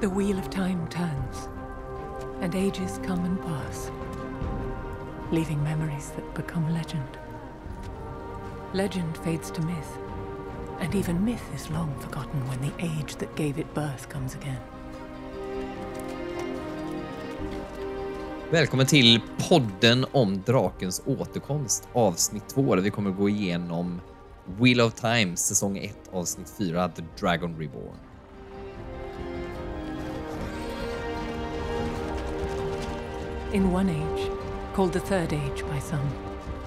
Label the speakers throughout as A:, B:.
A: The wheel of time turns, and ages come and pass, leaving memories that become legend. Legend fades to myth, and even myth is long forgotten when the age that gave it birth comes again.
B: Välkommen till podden om Drakens återkomst, avsnitt 2, där vi kommer gå igenom Wheel of Time, säsong 1, avsnitt 4, The Dragon Reborn.
A: In one age, called the Third Age by some,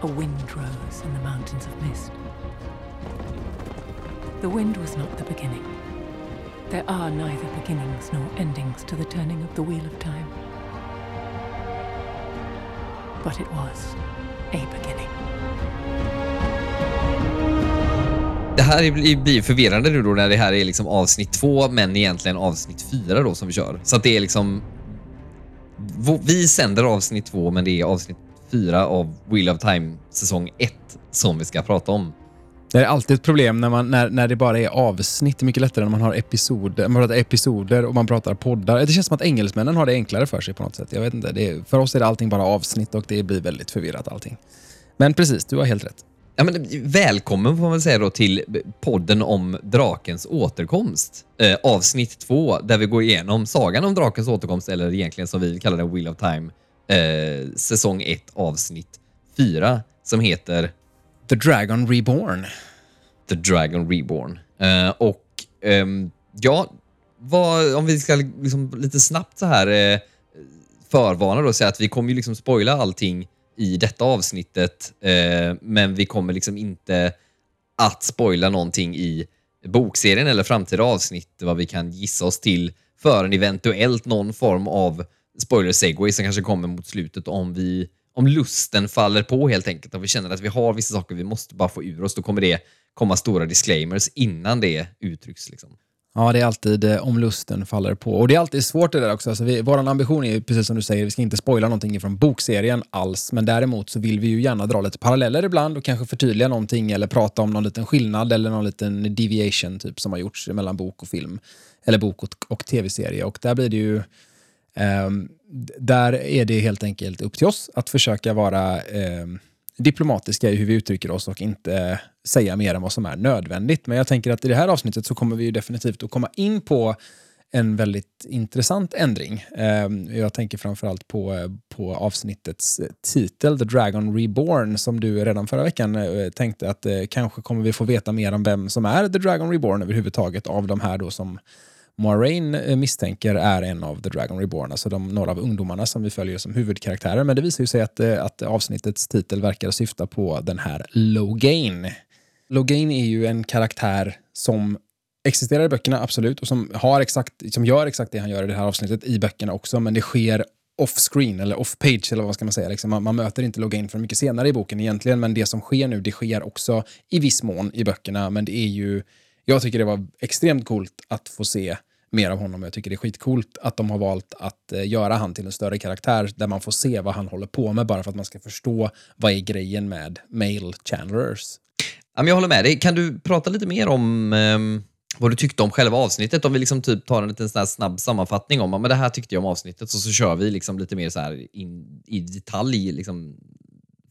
A: a wind rose in the mountains of mist. The wind was not the beginning. There are neither beginnings nor endings to the turning of the Wheel of Time. But it was a beginning.
B: Det här blir förvirrande nu då när det här är liksom avsnitt 2, men egentligen avsnitt 4 då som vi kör. Så att det är liksom... Vi sänder avsnitt två, men det är avsnitt fyra av Wheel of Time säsong ett som vi ska prata om.
C: Det är alltid ett problem när, man, när, när det bara är avsnitt. Det är mycket lättare när man har episoder, man pratar episoder och man pratar poddar. Det känns som att engelsmännen har det enklare för sig på något sätt. Jag vet inte. Det är, för oss är det allting bara avsnitt och det blir väldigt förvirrat allting. Men precis, du har helt rätt.
B: Ja, men, välkommen får man väl säga då till podden om drakens återkomst. Eh, avsnitt två, där vi går igenom sagan om drakens återkomst, eller egentligen som vi kallar den Wheel of Time, eh, säsong 1, avsnitt 4, som heter
C: The Dragon Reborn.
B: The Dragon Reborn. Eh, och ehm, ja, vad, om vi ska liksom lite snabbt så här eh, förvarna då och säga att vi kommer ju liksom spoila allting i detta avsnittet, eh, men vi kommer liksom inte att spoila någonting i bokserien eller framtida avsnitt vad vi kan gissa oss till förrän eventuellt någon form av spoiler segway som kanske kommer mot slutet om vi om lusten faller på helt enkelt om vi känner att vi har vissa saker vi måste bara få ur oss, då kommer det komma stora disclaimers innan det uttrycks. Liksom.
C: Ja, det är alltid eh, om lusten faller på. Och det är alltid svårt det där också. Alltså vi, vår ambition är ju, precis som du säger, vi ska inte spoila någonting från bokserien alls. Men däremot så vill vi ju gärna dra lite paralleller ibland och kanske förtydliga någonting eller prata om någon liten skillnad eller någon liten deviation typ som har gjorts mellan bok och film. Eller bok och, och tv-serie. Och där blir det ju... Eh, där är det helt enkelt upp till oss att försöka vara eh, diplomatiska i hur vi uttrycker oss och inte säga mer än vad som är nödvändigt. Men jag tänker att i det här avsnittet så kommer vi ju definitivt att komma in på en väldigt intressant ändring. Ehm, jag tänker framförallt på, eh, på avsnittets eh, titel, The Dragon Reborn, som du redan förra veckan eh, tänkte att kanske kommer vi få veta mer om vem som är The Dragon Reborn överhuvudtaget av de här då som Moiraine eh, misstänker är en av The Dragon Reborn, alltså de, några av ungdomarna som vi följer som huvudkaraktärer. Men det visar ju sig att, eh, att avsnittets titel verkar syfta på den här Logain. Logain är ju en karaktär som existerar i böckerna, absolut, och som, har exakt, som gör exakt det han gör i det här avsnittet i böckerna också, men det sker off-screen eller off-page eller vad ska man säga. Liksom man, man möter inte Logain förrän mycket senare i boken egentligen, men det som sker nu, det sker också i viss mån i böckerna, men det är ju jag tycker det var extremt coolt att få se mer av honom. Jag tycker det är skitcoolt att de har valt att eh, göra han till en större karaktär där man får se vad han håller på med bara för att man ska förstå vad är grejen med male channelers.
B: Jag håller med dig. Kan du prata lite mer om ehm, vad du tyckte om själva avsnittet? Om vi liksom typ tar en liten sån här snabb sammanfattning om men det här tyckte jag om avsnittet, så, så kör vi liksom lite mer så här in, i detalj liksom,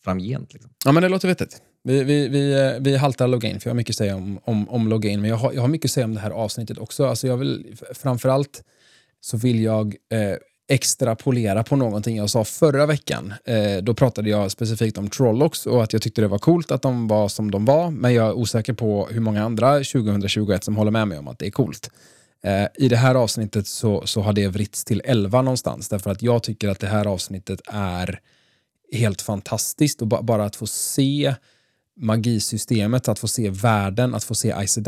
B: framgent. Liksom.
C: Ja, men det låter vettigt. Vi, vi, vi, eh, vi haltar login för jag har mycket att säga om, om, om login. men jag har, jag har mycket att säga om det här avsnittet också. Alltså jag vill, framförallt så vill jag eh, extrapolera på någonting jag sa förra veckan. Eh, då pratade jag specifikt om Trollox och att jag tyckte det var coolt att de var som de var, men jag är osäker på hur många andra 2021 som håller med mig om att det är coolt. Eh, I det här avsnittet så, så har det vritts till 11 någonstans, därför att jag tycker att det här avsnittet är helt fantastiskt och ba bara att få se magisystemet, att få se världen, att få se Aes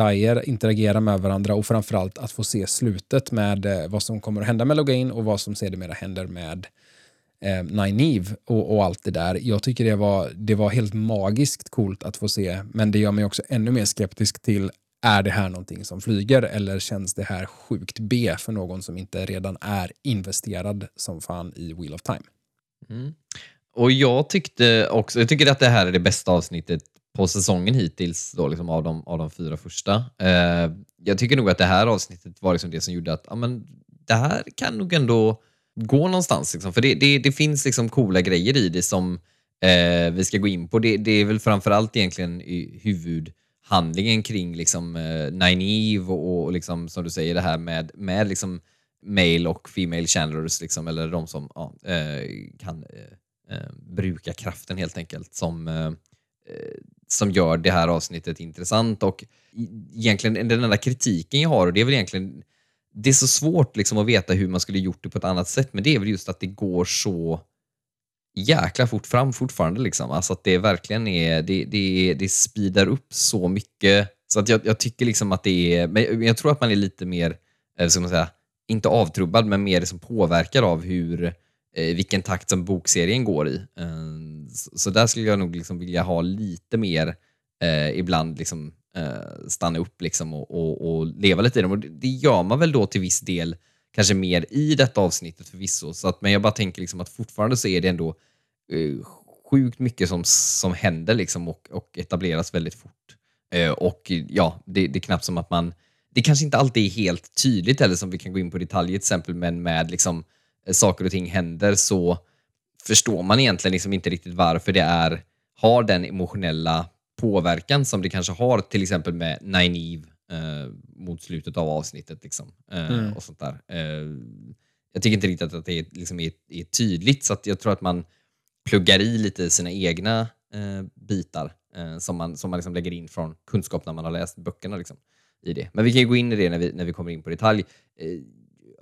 C: interagera med varandra och framförallt att få se slutet med eh, vad som kommer att hända med Logain och vad som sedermera händer med eh, Nynaeve och, och allt det där. Jag tycker det var, det var helt magiskt coolt att få se, men det gör mig också ännu mer skeptisk till är det här någonting som flyger eller känns det här sjukt B för någon som inte redan är investerad som fan i Wheel of Time? Mm.
B: Och jag tyckte också, jag tycker att det här är det bästa avsnittet på säsongen hittills då, liksom, av, de, av de fyra första. Eh, jag tycker nog att det här avsnittet var liksom det som gjorde att ja, men, det här kan nog ändå gå någonstans. Liksom. För det, det, det finns liksom coola grejer i det som eh, vi ska gå in på. Det, det är väl framförallt egentligen i huvudhandlingen kring liksom, eh, och, och liksom, som du säger det här med, med liksom, male och female channelers, liksom, eller de som ja, eh, kan eh, eh bruka kraften helt enkelt, som, eh, Eh, som gör det här avsnittet intressant. Och egentligen den enda kritiken jag har, och det är väl egentligen det är så svårt liksom att veta hur man skulle gjort det på ett annat sätt, men det är väl just att det går så jäkla fort fram fortfarande. Liksom. Alltså att det verkligen är, det, det, det speedar upp så mycket. Så att jag, jag tycker liksom att det är, men jag tror att man är lite mer, ska man säga, inte avtrubbad, men mer liksom påverkad av hur, eh, vilken takt som bokserien går i. Eh, så, så, där skulle jag nog liksom vilja ha lite mer, eh, ibland liksom, eh, stanna upp liksom och, och, och, leva lite i dem. Och det gör man väl då till viss del kanske mer i detta avsnittet förvisso. Så att, men jag bara tänker liksom att fortfarande så är det ändå eh, sjukt mycket som, som händer liksom och, och etableras väldigt fort. Eh, och ja, det, det är knappt som att man... Det kanske inte alltid är helt tydligt eller som vi kan gå in på detaljer till exempel, men med liksom eh, saker och ting händer så förstår man egentligen liksom inte riktigt varför det är, har den emotionella påverkan som det kanske har till exempel med Nynaeve eh, mot slutet av avsnittet. Liksom, eh, mm. och sånt där. Eh, jag tycker inte riktigt att det liksom är, är, tydligt, så jag tror att man pluggar i lite sina egna eh, bitar eh, som man, som man liksom lägger in från kunskap när man har läst böckerna. Liksom, i det. Men vi kan gå in i det när vi, när vi kommer in på detalj.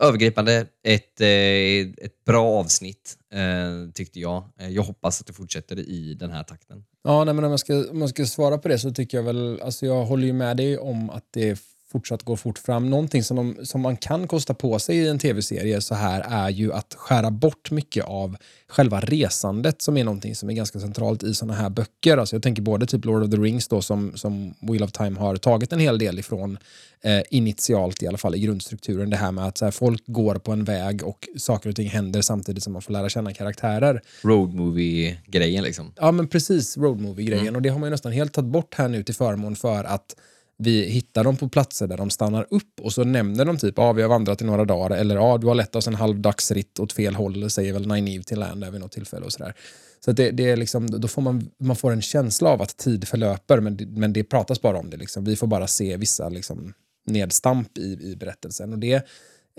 B: Övergripande, ett, eh, ett bra avsnitt eh, tyckte jag. Eh, jag hoppas att det fortsätter i den här takten.
C: Ja, nej, men om, jag ska, om jag ska svara på det så tycker jag väl, alltså jag håller ju med dig om att det fortsatt går fort fram. Någonting som, de, som man kan kosta på sig i en tv-serie så här är ju att skära bort mycket av själva resandet som är någonting som är ganska centralt i såna här böcker. Alltså jag tänker både typ Lord of the Rings då som, som Wheel of Time har tagit en hel del ifrån eh, initialt i alla fall i grundstrukturen. Det här med att så här, folk går på en väg och saker och ting händer samtidigt som man får lära känna karaktärer.
B: Road movie-grejen liksom.
C: Ja men precis, road movie-grejen. Mm. Och det har man ju nästan helt tagit bort här nu till förmån för att vi hittar dem på platser där de stannar upp och så nämner de typ ja, vi har vandrat i några dagar eller ja, du har lett oss en halv dagsritt åt fel håll, säger väl Nynaeve till Land vid något tillfälle och sådär. Så det, det är liksom, då får man, man får en känsla av att tid förlöper, men, men det pratas bara om det. Liksom. Vi får bara se vissa liksom, nedstamp i, i berättelsen. Och det,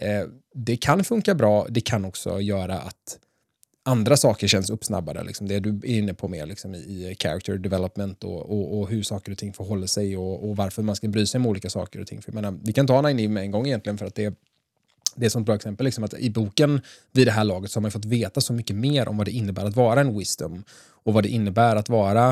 C: eh, det kan funka bra, det kan också göra att andra saker känns uppsnabbade. Liksom det du är inne på mer liksom, i, i character development och, och, och, hur saker och ting förhåller sig och, och, varför man ska bry sig om olika saker och ting. För, menar, vi kan ta Nine med en gång egentligen för att det, det är ett sånt bra exempel. Liksom, att I boken vid det här laget så har man fått veta så mycket mer om vad det innebär att vara en wisdom och vad det innebär att vara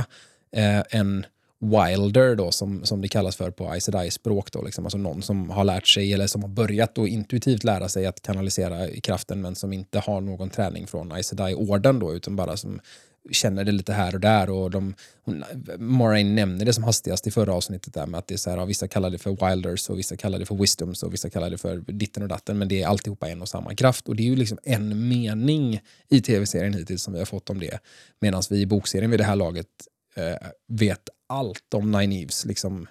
C: eh, en wilder då, som, som det kallas för på Aes språk då, liksom. alltså någon som har lärt sig eller som har börjat då intuitivt lära sig att kanalisera kraften men som inte har någon träning från Aes orden då, utan bara som känner det lite här och där. Och de, Moraine nämner det som hastigast i förra avsnittet där med att det är så här, ja, vissa kallar det för wilders och vissa kallar det för wisdoms och vissa kallar det för ditten och datten, men det är alltihopa en och samma kraft. Och det är ju liksom en mening i tv-serien hittills som vi har fått om det. Medan vi i bokserien vid det här laget eh, vet allt om Nynaeves liksom,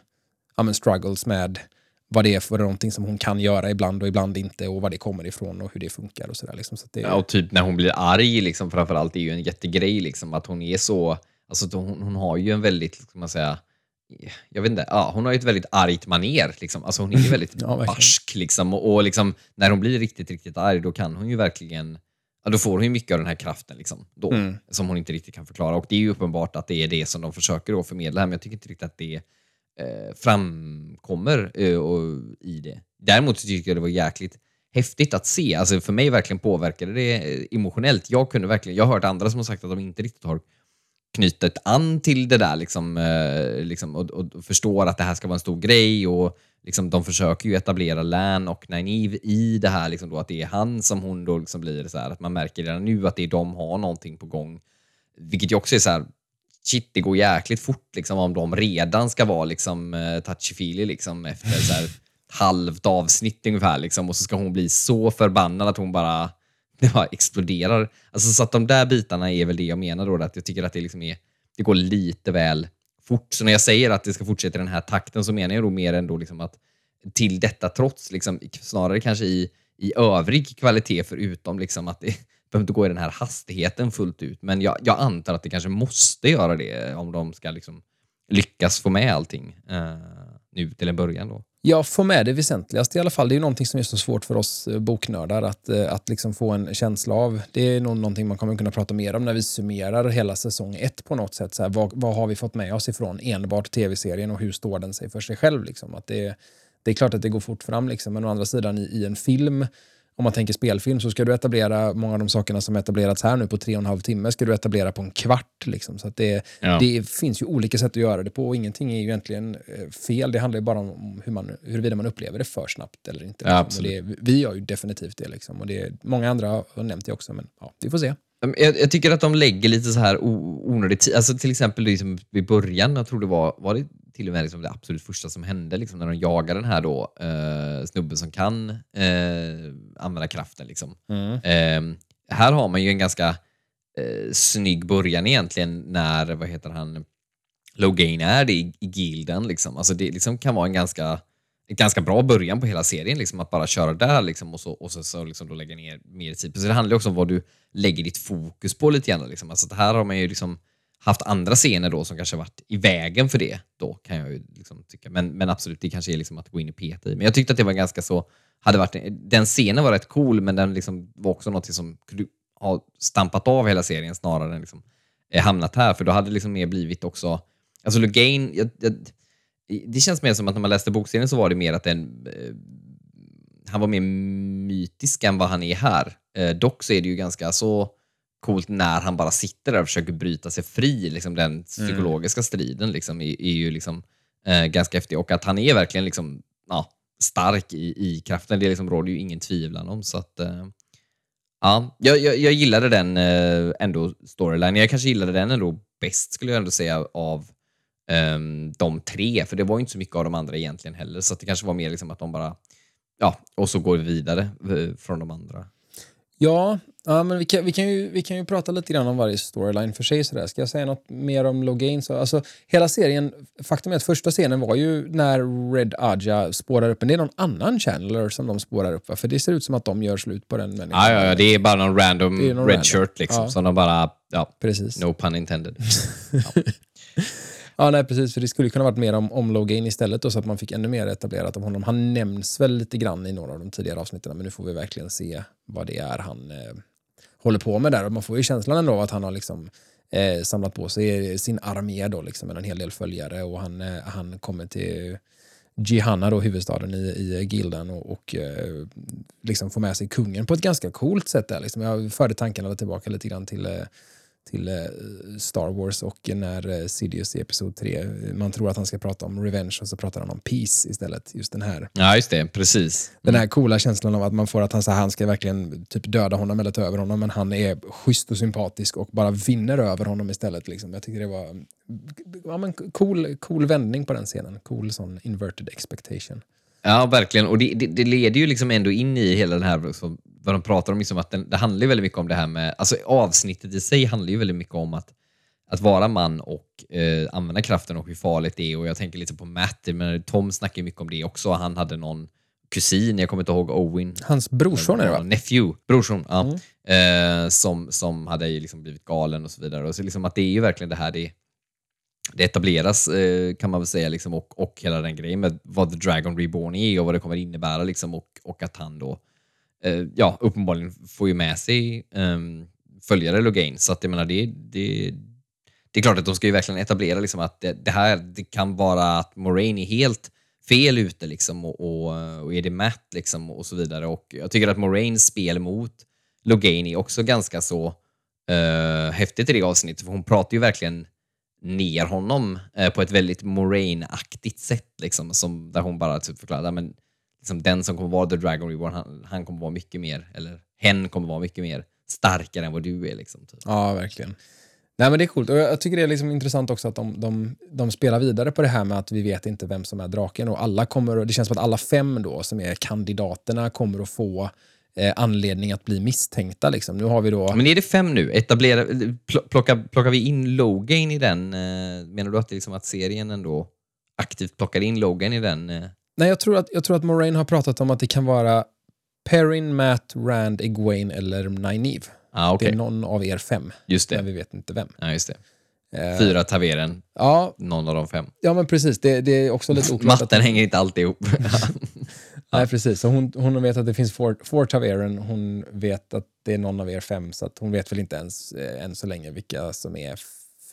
C: ja, struggles med vad det är för någonting som hon kan göra ibland och ibland inte och var det kommer ifrån och hur det funkar och sådär. Liksom. Så det...
B: ja, och typ när hon blir arg liksom, framförallt är ju en jättegrej liksom, att hon är så, alltså hon, hon har ju en väldigt, ska man säga, jag vet inte, ja, hon har ju ett väldigt argt maner. Liksom. Alltså hon är ju väldigt ja, barsk. Liksom, och, och liksom, när hon blir riktigt, riktigt arg, då kan hon ju verkligen ja, då får hon ju mycket av den här kraften liksom, då, mm. som hon inte riktigt kan förklara. Och det är ju uppenbart att det är det som de försöker då förmedla här, men jag tycker inte riktigt att det eh, framkommer eh, och, i det. Däremot tycker jag det var jäkligt häftigt att se. Alltså för mig verkligen påverkade det eh, emotionellt. Jag kunde verkligen, jag har hört andra som har sagt att de inte riktigt har knutet an till det där liksom, eh, liksom och, och, förstår att det här ska vara en stor grej och liksom, de försöker ju etablera Lan och Nynaeve i det här, liksom då, att det är han som hon då liksom blir så här, att man märker redan nu att det är de har någonting på gång. Vilket ju också är så här, shit, det går jäkligt fort liksom, om de redan ska vara liksom, eh, touchy-feely liksom, efter så här, halvt avsnitt ungefär. Liksom, och så ska hon bli så förbannad att hon bara, det bara exploderar. Alltså, så att de där bitarna är väl det jag menar då, att jag tycker att det, liksom är, det går lite väl fort. Så när jag säger att det ska fortsätta i den här takten så menar jag då mer ändå liksom att till detta trots, liksom, snarare kanske i, i övrig kvalitet förutom liksom att det behöver inte gå i den här hastigheten fullt ut. Men jag, jag antar att det kanske måste göra det eh, om de ska liksom lyckas få med allting eh, nu till en början. Då.
C: Jag får med det väsentligaste i alla fall. Det är ju någonting som är så svårt för oss eh, boknördar att, eh, att liksom få en känsla av. Det är nog någonting man kommer kunna prata mer om när vi summerar hela säsong ett på något sätt. Så här, vad, vad har vi fått med oss ifrån enbart tv-serien och hur står den sig för sig själv? Liksom? Att det, det är klart att det går fort fram, liksom, men å andra sidan i, i en film om man tänker spelfilm så ska du etablera många av de sakerna som etablerats här nu på tre och en halv timme ska du etablera på en kvart. Liksom. Så det, ja. det finns ju olika sätt att göra det på och ingenting är ju egentligen eh, fel. Det handlar ju bara om hur man, huruvida man upplever det för snabbt eller inte.
B: Ja,
C: liksom. det, vi gör ju definitivt det. Liksom. Och det många andra har nämnt det också, men ja, vi får se.
B: Jag, jag, tycker att de lägger lite så här onödig tid. Alltså till exempel liksom vid början, jag tror det var, var det till och med liksom det absolut första som hände liksom, när de jagar den här då, eh, snubben som kan eh, använda kraften. Liksom. Mm. Eh, här har man ju en ganska eh, snygg början egentligen när, vad heter han, Logain är det i, i gilden. Liksom. Alltså det liksom kan vara en ganska ganska bra början på hela serien, liksom, att bara köra där liksom, och så, och så, så liksom, då lägga ner mer tid. Så det handlar också om vad du lägger ditt fokus på lite grann. Liksom. Alltså, här har man ju liksom haft andra scener då som kanske varit i vägen för det. Då kan jag ju liksom tycka. Men, men absolut, det kanske är liksom att gå in och peta i. Men jag tyckte att det var ganska så... Hade varit, den scenen var rätt cool, men den liksom var också något som kunde ha stampat av hela serien snarare än liksom, eh, hamnat här. För då hade det liksom mer blivit också... Alltså Lugain, jag, jag, det känns mer som att när man läste bokserien så var det mer att den... Eh, han var mer mytisk än vad han är här. Eh, dock så är det ju ganska så coolt när han bara sitter där och försöker bryta sig fri. Liksom den mm. psykologiska striden liksom, är, är ju liksom, eh, ganska häftig. Och att han är verkligen liksom, ja, stark i, i kraften, det liksom råder ju ingen tvivel om. Så att, eh, ja, jag, jag, jag gillade den eh, ändå, storyline. Jag kanske gillade den ändå bäst, skulle jag ändå säga, av de tre. För det var ju inte så mycket av de andra egentligen heller. Så det kanske var mer liksom att de bara, ja, och så går vi vidare eh, från de andra.
C: Ja, ja men vi kan, vi, kan ju, vi kan ju prata lite grann om varje storyline för sig. Sådär. Ska jag säga något mer om Logain? Så, alltså, hela serien, faktum är att första scenen var ju när Red Aja spårar upp, men det är någon annan Chandler som de spårar upp. Va? För det ser ut som att de gör slut på den människan.
B: Ja, ja, ja det är bara någon random någon red random. shirt liksom, ja. som de bara, ja,
C: Precis.
B: no pun intended. ja.
C: Ja, nej, precis. För det skulle kunna varit mer om, om Logain istället då, så att man fick ännu mer etablerat om honom. Han nämns väl lite grann i några av de tidigare avsnitten, men nu får vi verkligen se vad det är han eh, håller på med där. Och man får ju känslan ändå att han har liksom eh, samlat på sig sin armé då, liksom, med en hel del följare och han, eh, han kommer till Gihanna, då, huvudstaden i, i gilden och, och eh, liksom får med sig kungen på ett ganska coolt sätt. Där, liksom. Jag förde tankarna tillbaka lite grann till eh, till eh, Star Wars och när eh, Sidious i Episod 3, man tror att han ska prata om revenge och så pratar han om peace istället. Just den här.
B: Ja, just det. Precis.
C: Den här coola känslan av att man får att han, så här, han ska verkligen typ döda honom eller ta över honom, men han är schysst och sympatisk och bara vinner över honom istället. Liksom. Jag tycker det var ja, men cool, cool vändning på den scenen. Cool sån inverted expectation.
B: Ja, verkligen. Och det, det, det, leder ju liksom ändå in i hela den här, vad de pratar om, liksom att den, det handlar väldigt mycket om det här med, alltså avsnittet i sig handlar ju väldigt mycket om att, att vara man och eh, använda kraften och hur farligt det är. Och jag tänker lite på Matt, men Tom snackar ju mycket om det också. Han hade någon kusin, jag kommer inte ihåg Owen.
C: Hans brorson är det va?
B: Nephew, brorson, ja. Mm. Eh, som, som hade liksom blivit galen och så vidare. Och så liksom att det är ju verkligen det här, det, det etableras eh, kan man väl säga liksom, och, och hela den grejen med vad The Dragon Reborn är och vad det kommer innebära liksom, och, och att han då Eh, ja, uppenbarligen får ju med sig ehm, följare Logain. Så att jag menar, det, det, det är klart att de ska ju verkligen etablera liksom, att det, det här det kan vara att Moraine är helt fel ute liksom, och, och, och är det Matt liksom, och så vidare. Och jag tycker att Moraines spel mot Logain är också ganska så uh, häftigt i det avsnittet. För hon pratar ju verkligen ner honom eh, på ett väldigt Moraine-aktigt sätt. Liksom, som, där hon bara typ förklarar men liksom, den som kommer vara The Dragon Reborn, han, han kommer vara mycket mer, eller hen kommer vara mycket mer starkare än vad du är. Liksom, typ.
C: Ja, verkligen. Nej, men det är coolt. Och jag tycker det är liksom intressant också att de, de, de spelar vidare på det här med att vi vet inte vem som är draken. Och alla kommer, det känns som att alla fem då, som är kandidaterna kommer att få eh, anledning att bli misstänkta. Liksom. Nu har vi då...
B: Men är det fem nu? Etablera, plockar, plockar vi in Logan i den? Eh, menar du att, liksom att serien ändå aktivt plockar in Logan i den? Eh?
C: Nej, jag tror, att, jag tror att Moraine har pratat om att det kan vara Perrin, Matt, Rand, Egwene eller Nynaeve.
B: Ah,
C: Det
B: okej.
C: är någon av er fem,
B: Just
C: men
B: det.
C: vi vet inte vem.
B: Ja, just det.
C: Eh,
B: Fyra Taveren,
C: Ja,
B: någon av de fem.
C: ja men precis. Det, det är också lite oklart.
B: Matten
C: att,
B: hänger inte alltid ihop.
C: Nej, precis. Så hon, hon vet att det finns four, Taveren. Hon vet att det är någon av er fem, så att hon vet väl inte ens eh, än så länge vilka som är...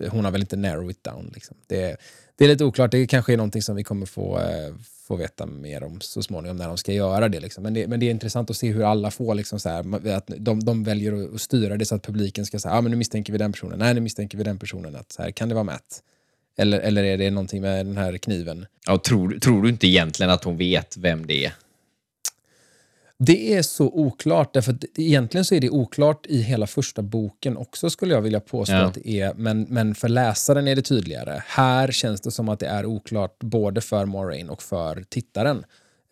C: Hon har väl inte narrow it down. Liksom. Det, det är lite oklart. Det kanske är någonting som vi kommer få, eh, få veta mer om så småningom när de ska göra det. Liksom. Men, det men det är intressant att se hur alla får, liksom, så här, att de, de väljer att, styra det så att publiken ska säga ah, men nu misstänker vi den personen. Nej, nu misstänker vi den personen. Att, så här, kan det vara Matt? Eller, eller är det någonting med den här kniven?
B: Ja, tror, tror du inte egentligen att hon vet vem det är?
C: Det är så oklart, därför att egentligen så är det oklart i hela första boken också skulle jag vilja påstå
B: Ja.
C: att det är, men, men för läsaren är det tydligare. Här känns det som att det är oklart både för Moraine och för tittaren.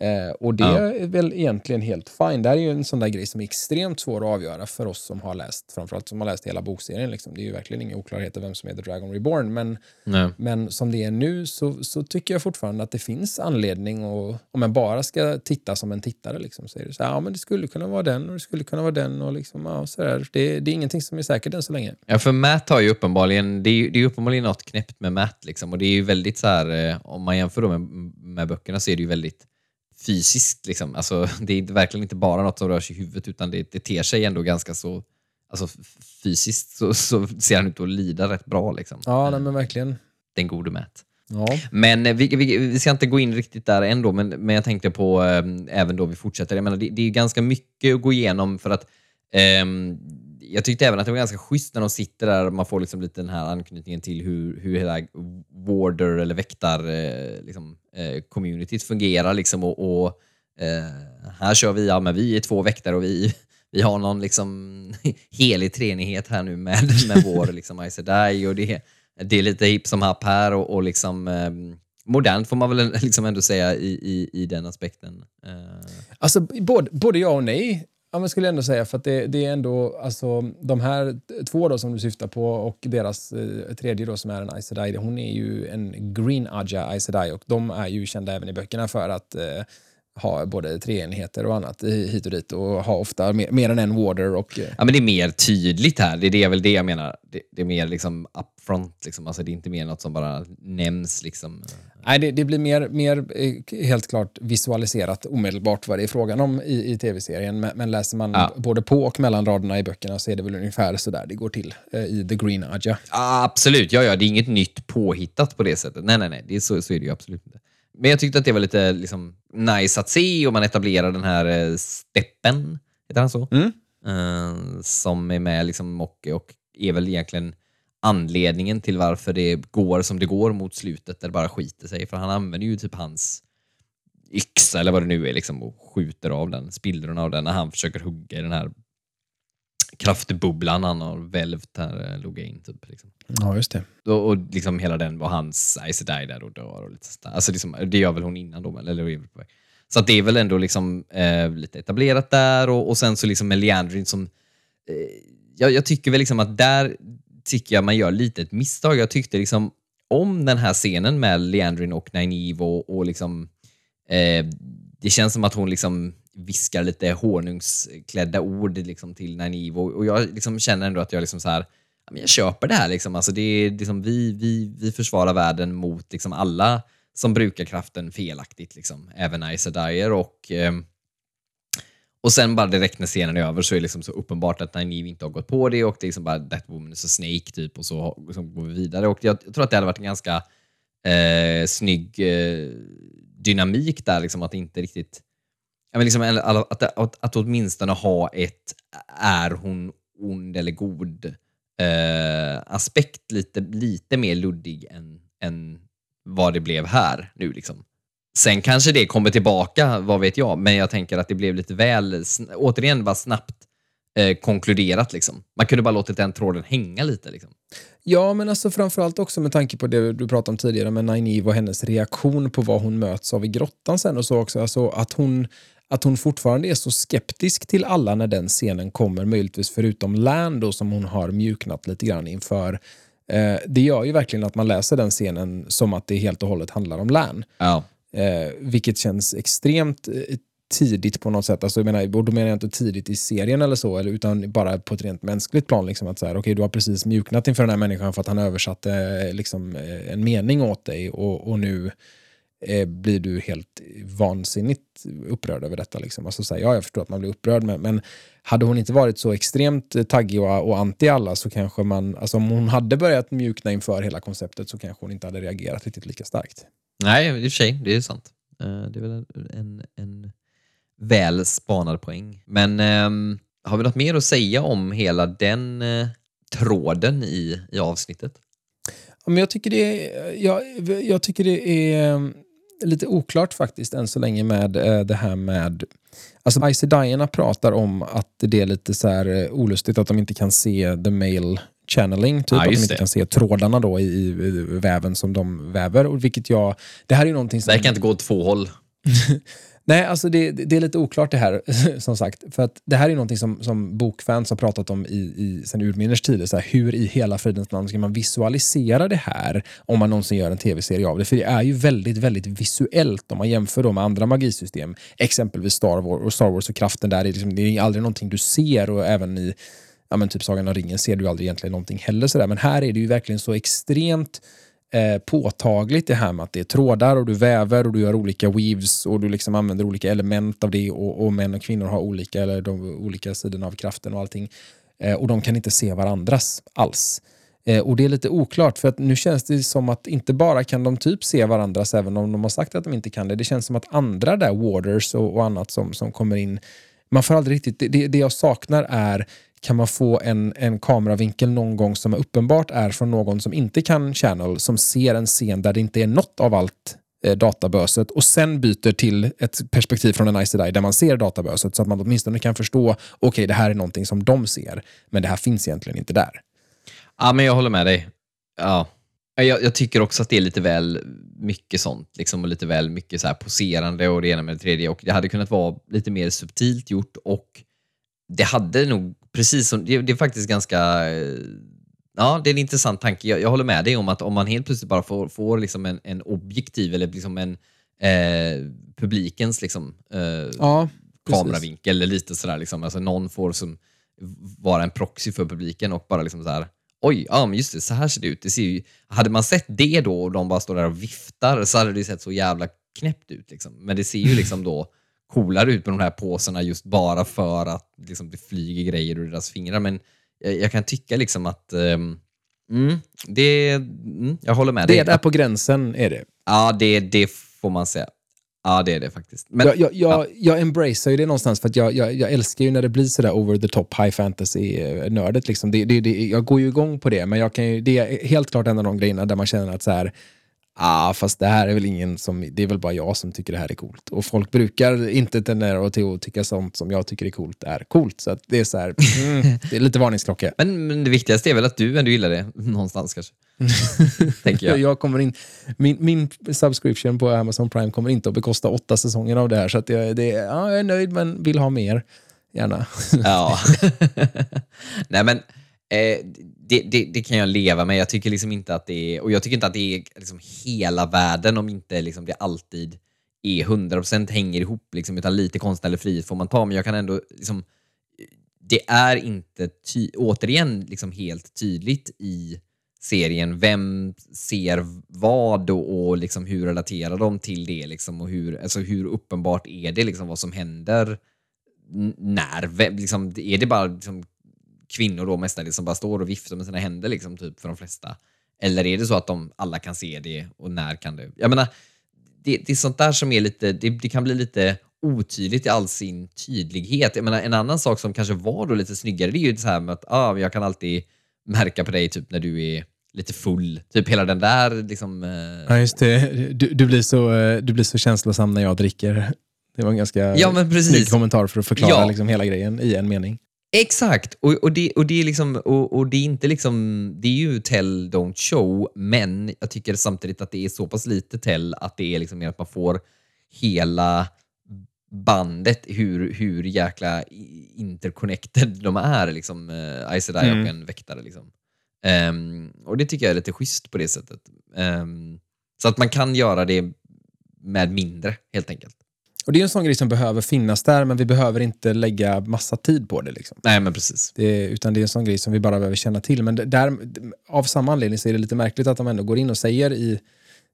C: Eh, och det
B: Ja.
C: är väl egentligen helt fine. Det här är ju en sån där grej som är extremt svår att avgöra för oss som har läst, framförallt som har läst hela bokserien. Liksom. Det är ju verkligen inga oklarheter vem som är The Dragon Reborn, men
B: Nej.
C: men som det är nu så, så tycker jag fortfarande att det finns anledning och om jag bara ska titta som en tittare liksom, så är det så här, ja men det skulle kunna vara den och det skulle kunna vara den och liksom, ja, så där. Det, det är ingenting som är säkert än så länge.
B: Ja, för Matt har ju uppenbarligen, det är ju, det är uppenbarligen något knäppt med Matt liksom. Och det är ju väldigt så här, eh, om man jämför då med, med böckerna så är det ju väldigt fysiskt liksom. Alltså, det är verkligen inte bara något som rör sig i huvudet utan det, det ter sig ändå ganska så, alltså fysiskt så, så ser han ut att lida rätt bra liksom.
C: Ja, nej, men verkligen.
B: Den gode Matt.
C: Ja.
B: Men eh, vi, vi, vi ska inte gå in riktigt där ändå, men, men jag tänkte på, eh, även då vi fortsätter, jag menar, det, det är ganska mycket att gå igenom för att ehm, jag tyckte även att det var ganska schysst när de sitter där, man får liksom lite den här anknytningen till hur, hur hela warder eller väktar eh, liksom, eh, communityt fungerar. Liksom, och, och eh, här kör vi, ja men vi är två väktare och vi, vi har någon liksom helig treenighet här nu med, med vår liksom, Aes och det, det är lite hipp som happ här och, och liksom eh, modernt får man väl liksom ändå säga i, i, i den aspekten. Eh.
C: Alltså, både, både ja och nej. Ja, men skulle jag ändå säga, för att det, det är ändå, alltså, de här två då som du syftar på och deras eh, tredje då som är en Aes Sedai, hon är ju en Green Aja Aes Sedai och de är ju kända även i böckerna för att eh, ha både treenheter och annat hit och dit och ha ofta mer, mer än en warder och eh,
B: Ja, men det är mer tydligt här. Det är, det är väl det jag menar. Det, det är mer liksom upfront. Liksom. Alltså, det är inte mer något som bara nämns. Liksom.
C: Nej, det, det blir mer, mer eh, helt klart visualiserat omedelbart vad det är frågan om i, i tv-serien. Men, men läser man
B: Ja.
C: både på och mellan raderna i böckerna så är det väl ungefär så där det går till eh, i The Green Aja.
B: Ja, absolut, ja, ja, det är inget nytt påhittat på det sättet. Nej, nej, nej, det är så, så är det ju absolut inte. Men jag tyckte att det var lite liksom, nice att se och man etablerar den här eh, steppen, heter han så?
C: Mm.
B: Eh, som är med liksom, och, och är väl egentligen anledningen till varför det går som det går mot slutet där det bara skiter sig. För han använder ju typ hans yxa eller vad det nu är liksom, och skjuter av den, spillrorna av den när han försöker hugga i den här kraftbubblan han har välvt här, eh, Logain. Typ, liksom.
C: Ja, just det.
B: Och, och liksom hela den var hans Aes Sedai där och dör. Och lite sånt alltså liksom, det gör väl hon innan då, eller är på väg. Så att det är väl ändå liksom, eh, lite etablerat där och, och sen så liksom med Leandrin som... Eh, jag, jag tycker väl liksom att där tycker jag man gör lite ett misstag. Jag tyckte liksom om den här scenen med Leandrin och Nynaeve och, och liksom... Eh, det känns som att hon liksom viskar lite honungsklädda ord liksom till Nanivo. och, jag liksom känner ändå att jag liksom så här jag köper det här. Liksom. Alltså det är liksom vi, vi, vi försvarar världen mot liksom alla som brukar kraften felaktigt. Liksom. Även Aes och ehm, och sen bara direkt när scenen är över så är det liksom så uppenbart att Nynaeve inte har gått på det och det är liksom bara that woman is a snake typ och så liksom går vi vidare. Och jag, jag tror att det hade varit en ganska eh, snygg eh, dynamik där, liksom att inte riktigt Ja, men liksom, att, att, att, att åtminstone ha ett är hon ond eller god eh, aspekt lite, lite mer luddig än, än vad det blev här nu. Liksom. Sen kanske det kommer tillbaka, vad vet jag, men jag tänker att det blev lite väl, återigen bara snabbt eh, konkluderat. Liksom. Man kunde bara låtit den tråden hänga lite. Liksom.
C: Ja, men alltså framförallt också med tanke på det du pratade om tidigare med Nineve och hennes reaktion på vad hon möts av i grottan sen och så också. Alltså att hon, att hon fortfarande är så skeptisk till alla när den scenen kommer, möjligtvis förutom Land då, som hon har mjuknat lite grann inför. Eh, det gör ju verkligen att man läser den scenen som att det helt och hållet handlar om Lan.
B: Ja.
C: Eh, vilket känns extremt eh, tidigt på något sätt. Alltså, jag menar, och då menar jag inte tidigt i serien eller så, eller, utan bara på ett rent mänskligt plan. Liksom, att så här, okay, du har precis mjuknat inför den här människan för att han översatte eh, liksom, eh, en mening åt dig och, och nu eh, blir du helt vansinnigt upprörd över detta. Liksom. Alltså, så här, ja, jag förstår att man blir upprörd, men, men hade hon inte varit så extremt taggig och, och anti alla så kanske man, alltså om hon hade börjat mjukna inför hela konceptet så kanske hon inte hade reagerat riktigt lika starkt.
B: Nej, i och för sig, det är sant. Eh, det är väl en, en väl spanad poäng. Men eh, har vi något mer att säga om hela den eh, tråden i, i avsnittet?
C: men jag, tycker det är, jag, jag tycker det är ehm, lite oklart faktiskt än så länge med eh, det här med... Alltså Icy Diana pratar om att det är lite så här eh, olustigt att de inte kan se the mail channeling, typ
B: Ja,
C: att de inte
B: det.
C: kan se trådarna då i, i väven som de väver. Och vilket jag, det här är ju någonting som...
B: Det här kan inte gå åt två håll.
C: Nej, alltså det, det är lite oklart det här, som sagt. För att det här är någonting som, som bokfans har pratat om i, i, sen urminnes tider. Så här, hur i hela fridens namn ska man visualisera det här om man någonsin gör en tv-serie av det? För det är ju väldigt, väldigt visuellt om man jämför då med andra magisystem. Exempelvis Star Wars och, Star Wars och kraften där. Är liksom, det är aldrig någonting du ser och även i ja, men typ Sagan om ringen ser du aldrig egentligen någonting heller. Sådär. Men här är det ju verkligen så extremt eh, påtagligt det här med att det är trådar och du väver och du gör olika weaves och du liksom använder olika element av det och, och män och kvinnor har olika, eller de olika sidorna av kraften och allting. Eh, och de kan inte se varandras alls. Eh, och det är lite oklart för att nu känns det som att inte bara kan de typ se varandras även om de har sagt att de inte kan det. Det känns som att andra där, warders och, och annat som, som kommer in, man får aldrig riktigt, det, det, det jag saknar är kan man få en, en kameravinkel någon gång som uppenbart är från någon som inte kan channel, som ser en scen där det inte är något av allt eh, databöset och sen byter till ett perspektiv från en ICDI där man ser databöset så att man åtminstone kan förstå, okej det här är någonting som de ser, men det här finns egentligen inte där.
B: Ja, men jag håller med dig. Ja. Jag, jag tycker också att det är lite väl mycket sånt, liksom, och lite väl mycket så här poserande och det ena med det tredje. Och det hade kunnat vara lite mer subtilt gjort och det hade nog, precis som, det, det är faktiskt ganska, eh, ja det är en intressant tanke. Jag, jag håller med dig om att om man helt plötsligt bara får, får liksom en, en objektiv eller liksom en eh, publikens liksom, eh,
C: Ja,
B: kameravinkel eller lite sådär. Liksom. Alltså någon får som vara en proxy för publiken och bara liksom så här. Oj, ja men just det, så här ser det ut. Det ser ju, hade man sett det då och de bara står där och viftar så hade det sett så jävla knäppt ut. Liksom. Men det ser ju liksom då coolare ut med de här påsarna just bara för att liksom, det flyger grejer ur deras fingrar. Men jag, jag kan tycka liksom att ehm, mm, det, mm, jag håller med
C: det
B: dig.
C: är där på gränsen är det.
B: Ja, det, det får man säga. Ja, det är det faktiskt. Men,
C: jag, jag, jag, jag embracear ju det någonstans för att jag, jag, jag älskar ju när det blir sådär over the top high fantasy-nördet. Liksom. Det, det, det, jag går ju igång på det, men jag kan ju, det är helt klart en av de grejerna där man känner att så här, ah, fast det här är väl ingen som, det är väl bara jag som tycker det här är coolt. Och folk brukar inte tendera till att tycka sånt som jag tycker är coolt är coolt. Så det är så här, mm, det är lite varningsklocka.
B: men, men det viktigaste är väl att du ändå gillar det någonstans kanske. Tänker jag.
C: Jag kommer in, min, min subscription på Amazon Prime kommer inte att bekosta åtta säsonger av det här. Så att jag, det, ja, jag är nöjd men vill ha mer. Gärna.
B: Ja. Nej men, eh, det, det, det kan jag leva med. Jag tycker liksom inte att det är, och jag tycker inte att det är liksom hela världen om inte liksom det alltid är 100% hänger ihop, liksom, utan lite konstnärlig frihet får man ta. Men jag kan ändå, liksom, det är inte, ty, återigen, liksom helt tydligt i serien vem ser vad och, och liksom hur relaterar de till det liksom, och hur, alltså hur uppenbart är det liksom, vad som händer när? Liksom, är det bara liksom, kvinnor då mestadels som bara står och viftar med sina händer liksom, typ, för de flesta? Eller är det så att de alla kan se det och när kan det? Jag menar, det, det är sånt där som är lite, det, det kan bli lite otydligt i all sin tydlighet. Jag menar, en annan sak som kanske var då lite snyggare, det är ju så här med att ah, jag kan alltid märka på dig typ när du är lite full. Typ hela den där liksom... Eh,
C: Ja, just det. Du, du, blir så, eh, du blir så känslosam när jag dricker. Det var en ganska
B: Ja,
C: snygg kommentar för att förklara
B: Ja.
C: liksom hela grejen i en mening.
B: Exakt! Och, och, det, och, det är liksom, och, och det är inte liksom, det är ju tell, don't show, men jag tycker samtidigt att det är så pass lite tell att det är liksom mer att man får hela bandet, hur, hur jäkla interconnected de är, liksom, uh, Aes Sedai
C: Mm.
B: och en väktare. Liksom. Ehm, och det tycker jag är lite schysst på det sättet. Ehm, så att man kan göra det med mindre, helt enkelt.
C: Och det är en sån grej som behöver finnas där, men vi behöver inte lägga massa tid på det. Liksom.
B: Nej, men precis.
C: Det, utan det är en sån grej som vi bara behöver känna till. Men där, av samma anledning så är det lite märkligt att de ändå går in och säger i,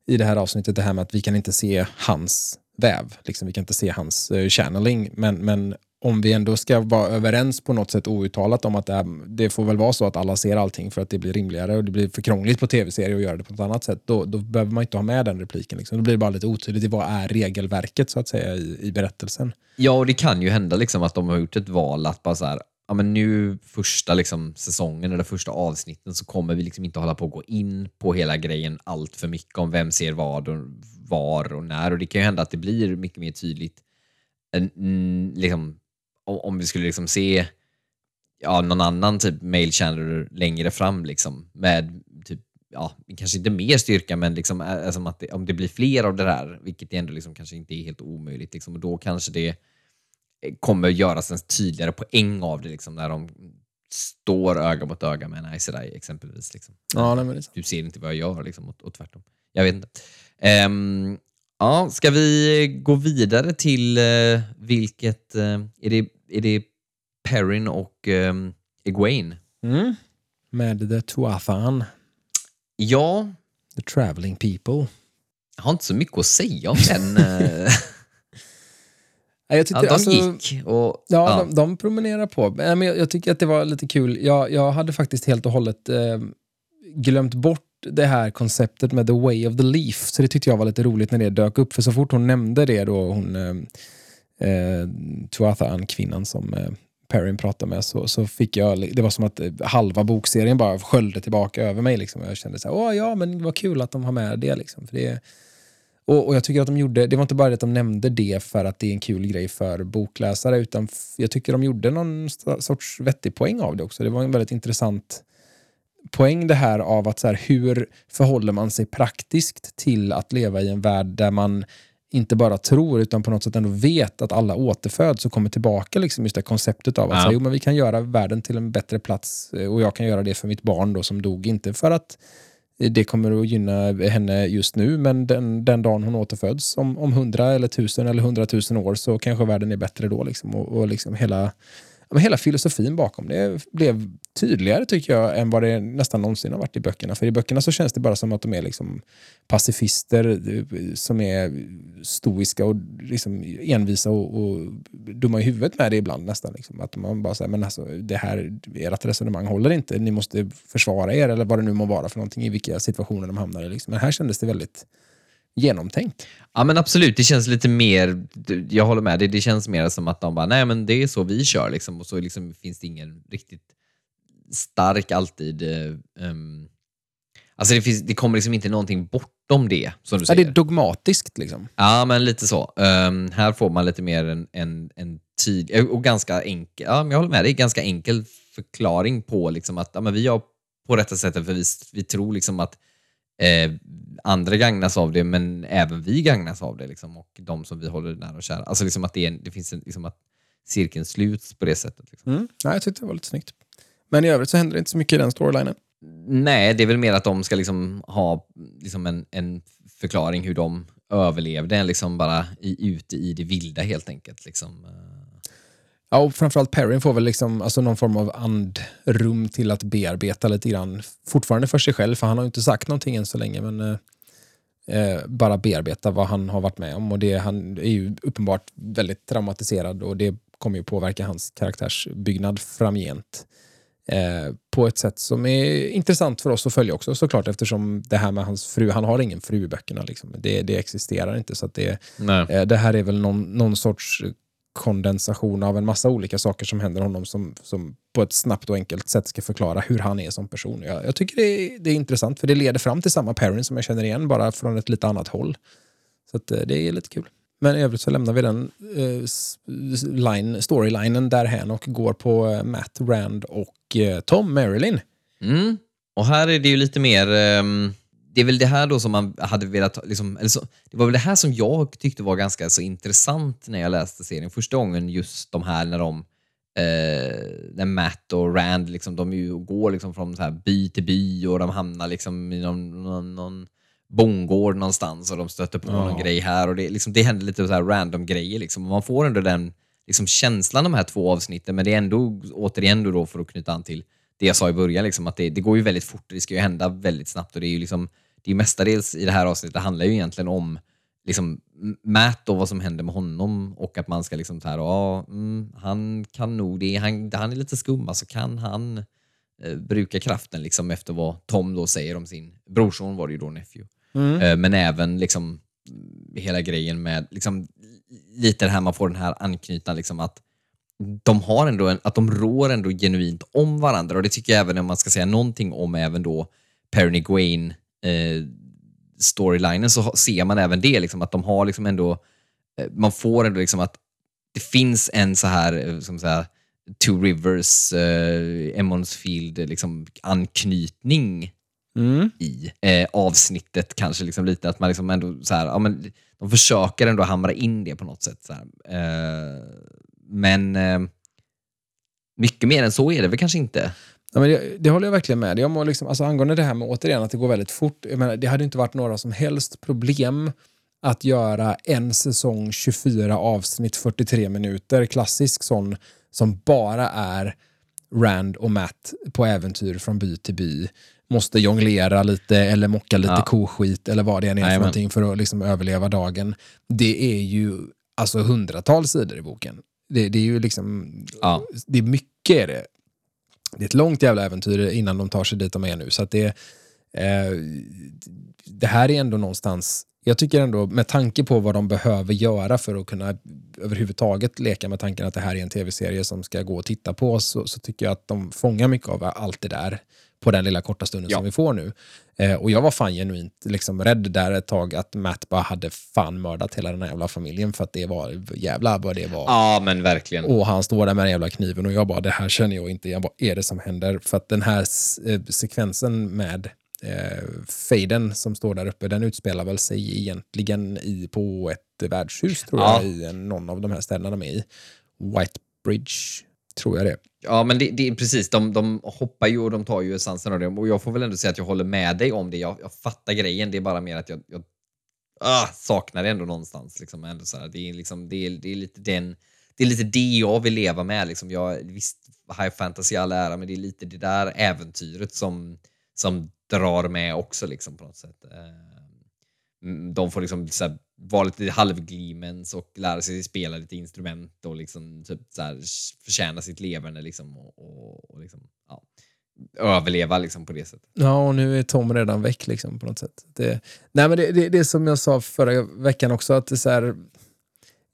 C: i det här avsnittet det här med att vi kan inte se hans väv. Liksom, vi kan inte se hans uh, channeling. Men, men om vi ändå ska vara överens på något sätt outtalat om att det, är, det, får väl vara så att alla ser allting för att det blir rimligare och det blir för krångligt på tv-serier att göra det på ett annat sätt. Då, då behöver man inte ha med den repliken. Liksom. Då blir det bara lite otydligt. i Vad är regelverket så att säga i, i berättelsen?
B: Ja, och det kan ju hända liksom att de har gjort ett val att bara så här, ja men nu första liksom säsongen eller första avsnitten så kommer vi liksom inte hålla på att gå in på hela grejen allt för mycket om vem ser vad och var och när. Och det kan ju hända att det blir mycket mer tydligt en, mm, liksom, om vi skulle liksom se ja, någon annan typ mail channel längre fram liksom, med typ, ja, kanske inte mer styrka, men liksom, alltså det, om det blir fler av det där, vilket ändå liksom kanske inte är helt omöjligt, liksom, och då kanske det kommer göras en tydligare poäng av det, liksom, när de står öga mot öga med en Sedai exempelvis. Liksom.
C: Ja, nej, men
B: Du ser inte vad jag gör, liksom, och, och tvärtom. Jag vet inte. Um, ja, ska vi gå vidare till uh, vilket... Uh, är det är det Perrin och um, Egwene.
C: Mm. Med The Tuathan.
B: Ja.
C: The Traveling People.
B: Jag har inte så mycket att säga om den. Eh.
C: jag tyckte,
B: ja, de
C: alltså,
B: gick. Och,
C: ja, ja. De, de promenerar på. Men jag, jag, tycker att det var lite kul. Jag, jag hade faktiskt helt och hållet eh, glömt bort det här konceptet med the way of the leaf. Så det tyckte jag var lite roligt när det dök upp. För så fort hon nämnde det då, hon eh, eh, Tuathan, kvinnan som eh, Perrin pratade med, så, så fick jag, det var som att eh, halva bokserien bara sköljde tillbaka över mig. Liksom. Jag kände så här, åh ja, men vad kul att de har med det. Liksom. För det och, och, jag tycker att de gjorde, det var inte bara det att de nämnde det för att det är en kul grej för bokläsare, utan jag tycker de gjorde någon sorts vettig poäng av det också. Det var en väldigt intressant poäng det här av att så här, hur förhåller man sig praktiskt till att leva i en värld där man inte bara tror utan på något sätt ändå vet att alla återföds och kommer tillbaka. Liksom just det konceptet av att ja. säga, jo, men vi kan göra världen till en bättre plats eh, och jag kan göra det för mitt barn då som dog. Inte för att det kommer att gynna henne just nu, men den, den dagen hon återföds om, om hundra eller tusen eller hundratusen år så kanske världen är bättre då. Liksom. Och, och liksom hela men hela filosofin bakom det blev tydligare tycker jag än vad det nästan någonsin har varit i böckerna. För i böckerna så känns det bara som att de är liksom pacifister eh, som är stoiska och liksom envisa och, och dumma i huvudet med det ibland nästan. Liksom. Att man bara säger, men alltså det här, ert resonemang håller inte, ni måste försvara er eller vad det nu må vara för någonting i vilka situationer de hamnar i. Liksom. Men här kändes det väldigt genomtänkt.
B: Ja men absolut, det känns lite mer, jag håller med, det, det känns mer som att de bara, nej men det är så vi kör liksom, och så liksom finns det ingen riktigt stark alltid um, Alltså det, finns, det kommer liksom inte någonting bortom det, som du säger.
C: Ja, det är dogmatiskt liksom.
B: Ja, men lite så. Um, här får man lite mer en, en, en tid, och ganska enkel, ja, men jag håller med, det är ganska enkel förklaring på liksom att ja, men vi gör på rätta sättet för vi, vi tror liksom att eh, andra gagnas av det, men även vi gagnas av det. Liksom, och de som vi håller nära och kära. Alltså liksom att det, är, det finns en, liksom att cirkeln sluts på det sättet. Liksom.
C: Mm. Ja, jag tyckte det var lite snyggt. Men i övrigt så händer det inte så mycket i den storylinen.
B: Nej, det är väl mer att de ska liksom ha liksom en, en förklaring hur de överlevde, liksom bara i, ute i det vilda helt enkelt. Liksom.
C: Ja, och framförallt Perrin får väl liksom, alltså någon form av andrum till att bearbeta lite grann. Fortfarande för sig själv, för han har inte sagt någonting än så länge. Men eh, eh, bara bearbeta vad han har varit med om. Och det, han är ju uppenbart väldigt traumatiserad och det kommer ju påverka hans karaktärsbyggnad framgent. Eh, på ett sätt som är intressant för oss att följa också såklart eftersom det här med hans fru, han har ingen fru i böckerna. Liksom. Det, det existerar inte. så det, eh, det här är väl någon, någon sorts kondensation av en massa olika saker som händer honom som, som på ett snabbt och enkelt sätt ska förklara hur han är som person. Jag, jag tycker det är, det är, intressant för det leder fram till samma pairing som jag känner igen bara från ett lite annat håll. Så att, eh, det är lite kul. Men i övrigt så lämnar vi den eh, line, storylinen därhän och går på eh, Matt Rand och eh, Tom Marilyn.
B: Mm. Och här är det ju lite mer... Um det är väl det här då som man hade velat... Liksom, eller så, det var väl det här som jag tyckte var ganska så intressant när jag läste serien första gången. Just de här när de... Eh, när Matt och Rand liksom, de går liksom från så här by till by och de hamnar liksom i någon, någon, någon bondgård någonstans och de stöter på
C: Ja.
B: någon grej här och det, liksom, det händer lite så här random grejer. Liksom. Man får ändå den liksom, känslan de här två avsnitten, men det är ändå, återigen då, då för att knyta an till det jag sa i början, liksom, att det, det går ju väldigt fort, det ska ju hända väldigt snabbt och det är ju liksom, det är mestadels i det här avsnittet, handlar ju egentligen om liksom, Matt och vad som händer med honom och att man ska liksom så här, mm, han kan nog det, han, han är lite skum, alltså kan han eh, bruka kraften liksom efter vad Tom då säger om sin brorson var det ju då nephew.
C: Mm.
B: Eh, men även liksom mm, hela grejen med liksom, lite det här man får den här anknytan liksom att de har ändå en, att de rår ändå genuint om varandra och det tycker jag även om man ska säga någonting om även då Perry Gwain eh, storylinen så ser man även det liksom att de har liksom ändå eh, man får ändå liksom att det finns en så här, eh, som så här Two Rivers, eh, Emmonsfield liksom anknytning
C: Mm.
B: i eh, avsnittet kanske liksom lite att man liksom ändå så här, ja, men de försöker ändå hamra in det på något sätt. Så. Eh, men eh, mycket mer än så är det väl kanske inte.
C: Ja, men det, det håller jag verkligen med om. Och liksom, alltså, angående det här med återigen att det går väldigt fort. Jag menar, det hade inte varit några som helst problem att göra en säsong 24 avsnitt 43 minuter, klassisk sån som bara är Rand och Matt på äventyr från by till by. Måste jonglera lite eller mocka lite
B: Ja.
C: koskit eller vad det än är för
B: Jajamän.
C: någonting för att liksom överleva dagen. Det är ju alltså hundratals sidor i boken. Det, det är ju liksom,
B: Ja.
C: det är mycket är det. Det är ett långt jävla äventyr innan de tar sig dit de är nu. Så att det, eh, det här är ändå någonstans, jag tycker ändå med tanke på vad de behöver göra för att kunna överhuvudtaget leka med tanken att det här är en tv-serie som ska gå och titta på så, så tycker jag att de fångar mycket av allt det där på den lilla korta stunden
B: Ja.
C: som vi får nu. Eh, och jag var fan genuint liksom rädd där ett tag att Matt bara hade fan mördat hela den här jävla familjen för att det var jävla vad det var.
B: ja, men verkligen.
C: Och han står där med den jävla kniven och jag bara, det här känner jag inte. Jag bara, är det som händer? För att den här eh, sekvensen med eh, fejden som står där uppe, den utspelar väl sig egentligen i, på ett värdshus tror
B: Ja.
C: jag, i en, någon av de här städerna de är i. Whitebridge, tror jag det.
B: Ja, men det, det är precis. De, de hoppar ju och de tar ju essensen av det. Och jag får väl ändå säga att jag håller med dig om det. Jag, jag fattar grejen. Det är bara mer att jag, jag ah, saknar det ändå någonstans. Liksom. Ändå så här. Det, är liksom, det, är, det, är lite den, det är lite det jag vill leva med. Liksom. Jag, visst, high fantasy i all ära, men det är lite det där äventyret som, som drar med också liksom, på något sätt. Eh, mm, de får liksom så här, vara lite halvglimens och lära sig spela lite instrument och liksom typ så här, förtjäna sitt leverne liksom, och, och, och liksom, ja, överleva liksom, på det sättet.
C: Ja, och nu är Tom redan väck liksom, på något sätt. Det, nej, men det, det, det är som jag sa förra veckan också, att det är så här,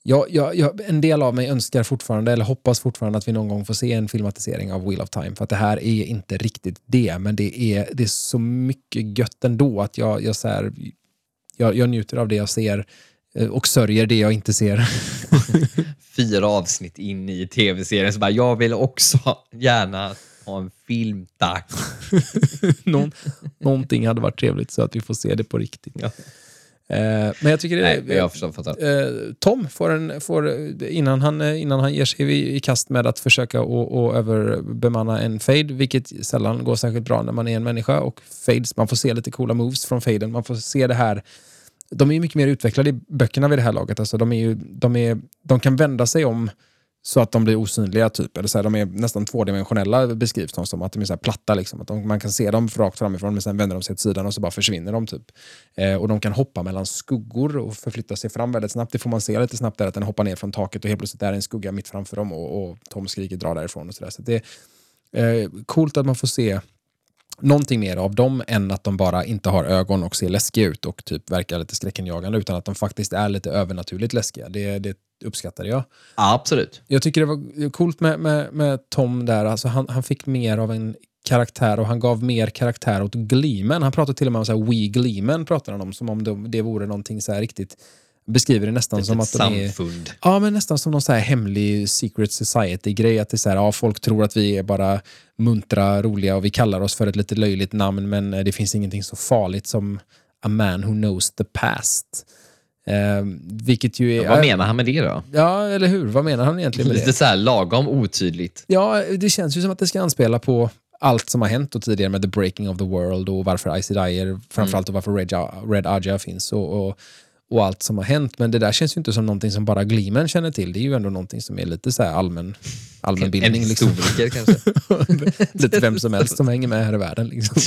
C: jag, jag, jag, en del av mig önskar fortfarande, eller hoppas fortfarande att vi någon gång får se en filmatisering av Wheel of Time, för att det här är inte riktigt det, men det är, det är så mycket gött ändå att jag, jag, så här, jag, jag njuter av det jag ser eh, och sörjer det jag inte ser.
B: Fyra avsnitt in i tv-serien så bara, jag vill också gärna ha en film, tack.
C: Någon, någonting hade varit trevligt så att vi får se det på riktigt.
B: Ja.
C: Eh, men jag tycker
B: Nej, jag förstår,
C: eh, Tom får en, får, eh, innan, han, innan han ger sig i, i kast med att försöka och, och överbemanna en fade, vilket sällan går särskilt bra när man är en människa. Och fades, man får se lite coola moves från faden. Man får se det här. De är ju mycket mer utvecklade i böckerna vid det här laget. Alltså, de, är ju, de, är, de kan vända sig om så att de blir osynliga. Typ. Eller så här, de är nästan tvådimensionella beskrivs de som. Att de är så här platta. Liksom. Att de, man kan se dem rakt framifrån men sen vänder de sig åt sidan och så bara försvinner de. Typ. Eh, och de kan hoppa mellan skuggor och förflytta sig fram väldigt snabbt. Det får man se lite snabbt där att den hoppar ner från taket och helt plötsligt är en skugga mitt framför dem och, och Tom skriker dra därifrån. Och så där. så det är eh, coolt att man får se någonting mer av dem än att de bara inte har ögon och ser läskiga ut och typ verkar lite skräckenjagande utan att de faktiskt är lite övernaturligt läskiga. Det, det uppskattar jag.
B: Ja, absolut.
C: Jag tycker det var coolt med, med, med Tom där. Alltså han, han fick mer av en karaktär och han gav mer karaktär åt Gleeman. Han pratade till och med om så här, We Gleeman pratar han om som om det, det vore någonting så här riktigt beskriver det nästan som
B: Ett
C: att de är... Ja, men nästan som någon så här hemlig secret society-grej. Att det är så här, ja, folk tror att vi är bara muntra, roliga och vi kallar oss för ett lite löjligt namn men eh, det finns ingenting så farligt som a man who knows the past. Eh, vilket ju är...
B: Vad menar han med det då?
C: Ja, eller hur? Vad menar han egentligen med det?
B: Lite så här lagom otydligt.
C: Ja, det känns ju som att det ska anspela på allt som har hänt då tidigare med The Breaking of the World och varför Icy Dyer, framförallt och varför Red, Red Aja finns och, och, och allt som har hänt. Men det där känns ju inte som någonting som bara Gleeman känner till. Det är ju ändå någonting som är lite så allmän, allmänbildning.
B: En
C: liksom.
B: historiker kanske.
C: lite vem som helst som hänger med här i världen. Liksom.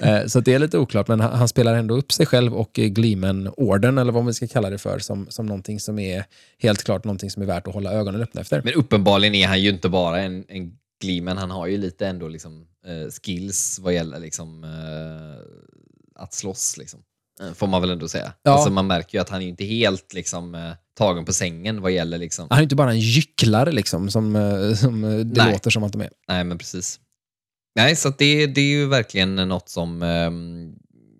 C: Eh, Så det är lite oklart, men han han spelar ändå upp sig själv och eh, Gleeman-orden, eller vad vi ska kalla det för, som, som någonting som är helt klart någonting som är värt att hålla ögonen öppna efter.
B: Men uppenbarligen är han ju inte bara en, en Gleeman, han har ju lite ändå liksom, eh, skills vad gäller liksom, eh, att slåss. Liksom. Eh, får man väl ändå säga.
C: Ja.
B: Alltså, man märker ju att han är inte helt liksom, tagen på sängen vad gäller... Liksom,
C: Han är inte bara en gycklare, liksom, som, som det
B: Nej.
C: låter som att de är.
B: Nej, men precis. Nej, så det, det är ju verkligen något som eh,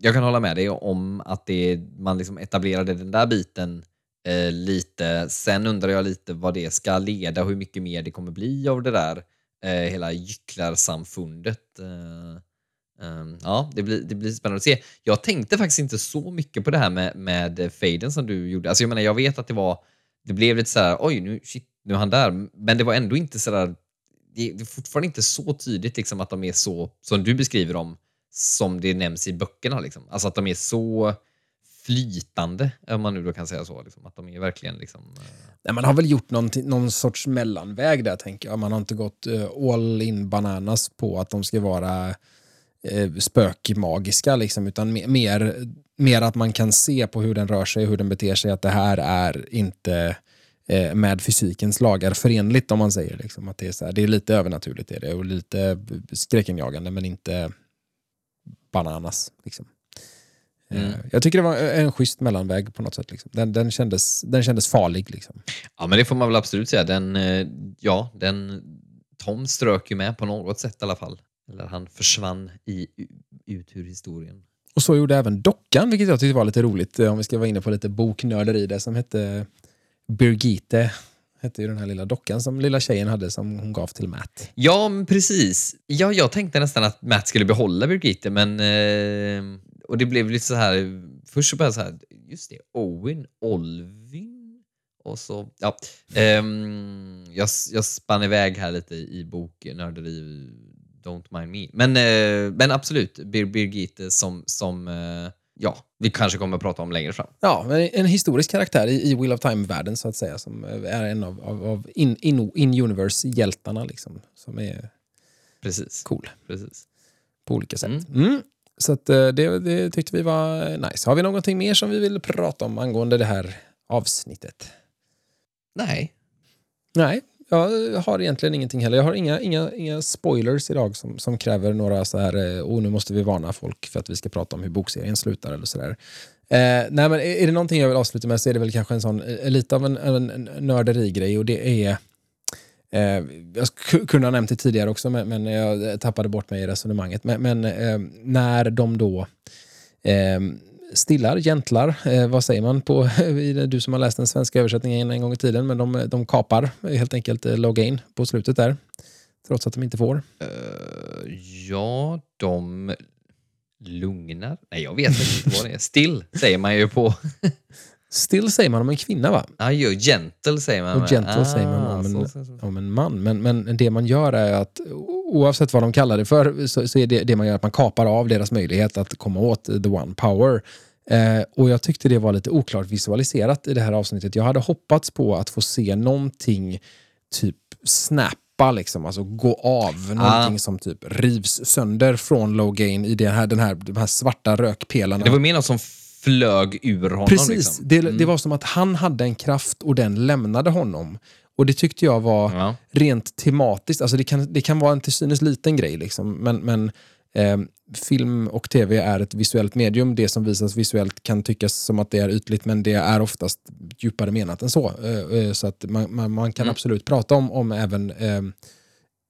B: jag kan hålla med dig om att det, man liksom etablerade den där biten eh, lite. Sen undrar jag lite vad det ska leda, och hur mycket mer det kommer bli av det där eh, hela gycklarsamfundet. Eh, ehm, ja, det blir, det blir spännande att se. Jag tänkte faktiskt inte så mycket på det här med, med faden som du gjorde. Alltså jag menar, jag vet att det var, det blev lite så här, oj, nu, shit, nu är han där. Men det var ändå inte så där det det är fortfarande inte så tydligt liksom, att de är så, som du beskriver dem, som det nämns i böckerna. Liksom. Alltså att de är så flytande, om man nu då kan säga så. Liksom. Att de är verkligen... Liksom, eh,
C: Nej, man har väl gjort någon, någon sorts mellanväg där, tänker jag. Man har inte gått eh, all in bananas på att de ska vara uh, spökmagiska, liksom, utan mer, mer att man kan se på hur den rör sig, hur den beter sig, att det här är inte eh, med fysikens lagar förenligt, om man säger. Liksom, att det, är så här, det är lite övernaturligt är det, och lite skräckenjagande, men inte bananas. Liksom.
B: Mm.
C: Eh, Jag tycker det var en schysst mellanväg på något sätt. Liksom. Den, den, kändes, den kändes farlig. Liksom.
B: Ja, men det får man väl absolut säga. Den, eh, ja, den, Tom strök ju med på något sätt i alla fall. Eller han försvann i, ut ur historien.
C: Och så gjorde även dockan, vilket jag tyckte var lite roligt, om vi ska vara inne på lite boknörderi där, som hette Birgitte. Hette ju den här lilla dockan som lilla tjejen hade som hon gav till Matt.
B: Ja, men precis. Ja, jag tänkte nästan att Matt skulle behålla Birgitte, men... Eh, och det blev lite så här... Först så började jag så här, just det, Owen, Olvin och så... Ja, eh, jag, jag spann iväg här lite i boknörderi, don't mind me. Men, eh, men absolut, Bir, Birgitte som... som eh, ja, vi kanske kommer att prata om längre fram.
C: Ja, en historisk karaktär i, i Wheel of Time-världen så att säga, som är en av, av, av in, in, in-universe-hjältarna, liksom, som är
B: Precis.
C: cool
B: precis.
C: på olika sätt.
B: Mm.
C: Mm. Så att, eh, det, det tyckte vi var nice. Har vi någonting mer som vi vill prata om angående det här avsnittet?
B: Nej,
C: Nej, jag har egentligen ingenting heller. Jag har inga, inga, inga spoilers idag som, som kräver några så här, oh nu måste vi varna folk för att vi ska prata om hur bokserien slutar eller sådär. Eh, nej, men är, det någonting jag vill avsluta med så är det väl kanske en sån, eh, lite av en, en, en nörderigrej och det är Eh, jag kunde ha nämnt det tidigare också, men, men jag tappade bort mig i resonemanget. Men, men eh, när de då eh, stillar, jäntlar, eh, vad säger man på, du som har läst den svenska översättningen en gång i tiden, men de, de kapar helt enkelt eh, login på slutet där, trots att de inte får.
B: Uh, ja, de lugnar. Nej, jag vet inte vad det är. Still säger man ju på...
C: Still säger man om en kvinna va?
B: Ja, ju gentle säger man.
C: Och gentle säger man
B: Ah,
C: om en,
B: så, så, så.
C: om en man. Men, men det man gör är att oavsett vad de kallar det för så, så är det det man gör att man kapar av deras möjlighet att komma åt the one power. Eh, och jag tyckte det var lite oklart visualiserat i det här avsnittet. Jag hade hoppats på att få se någonting typ snappa, liksom, alltså gå av. Någonting som typ rivs sönder från Logain i det här, den här, de här svarta rökpelarna.
B: Det var mer något som flög ur honom.
C: Precis,
B: Liksom.
C: det, det var som att han hade en kraft och den lämnade honom. Och det tyckte jag var
B: Ja.
C: rent tematiskt, alltså det kan, det kan vara en till synes liten grej, liksom, men, men eh, film och tv är ett visuellt medium. Det som visas visuellt kan tyckas som att det är ytligt, men det är oftast djupare menat än så. Eh, eh, så att man, man, man kan
B: Mm.
C: absolut prata om, om även eh,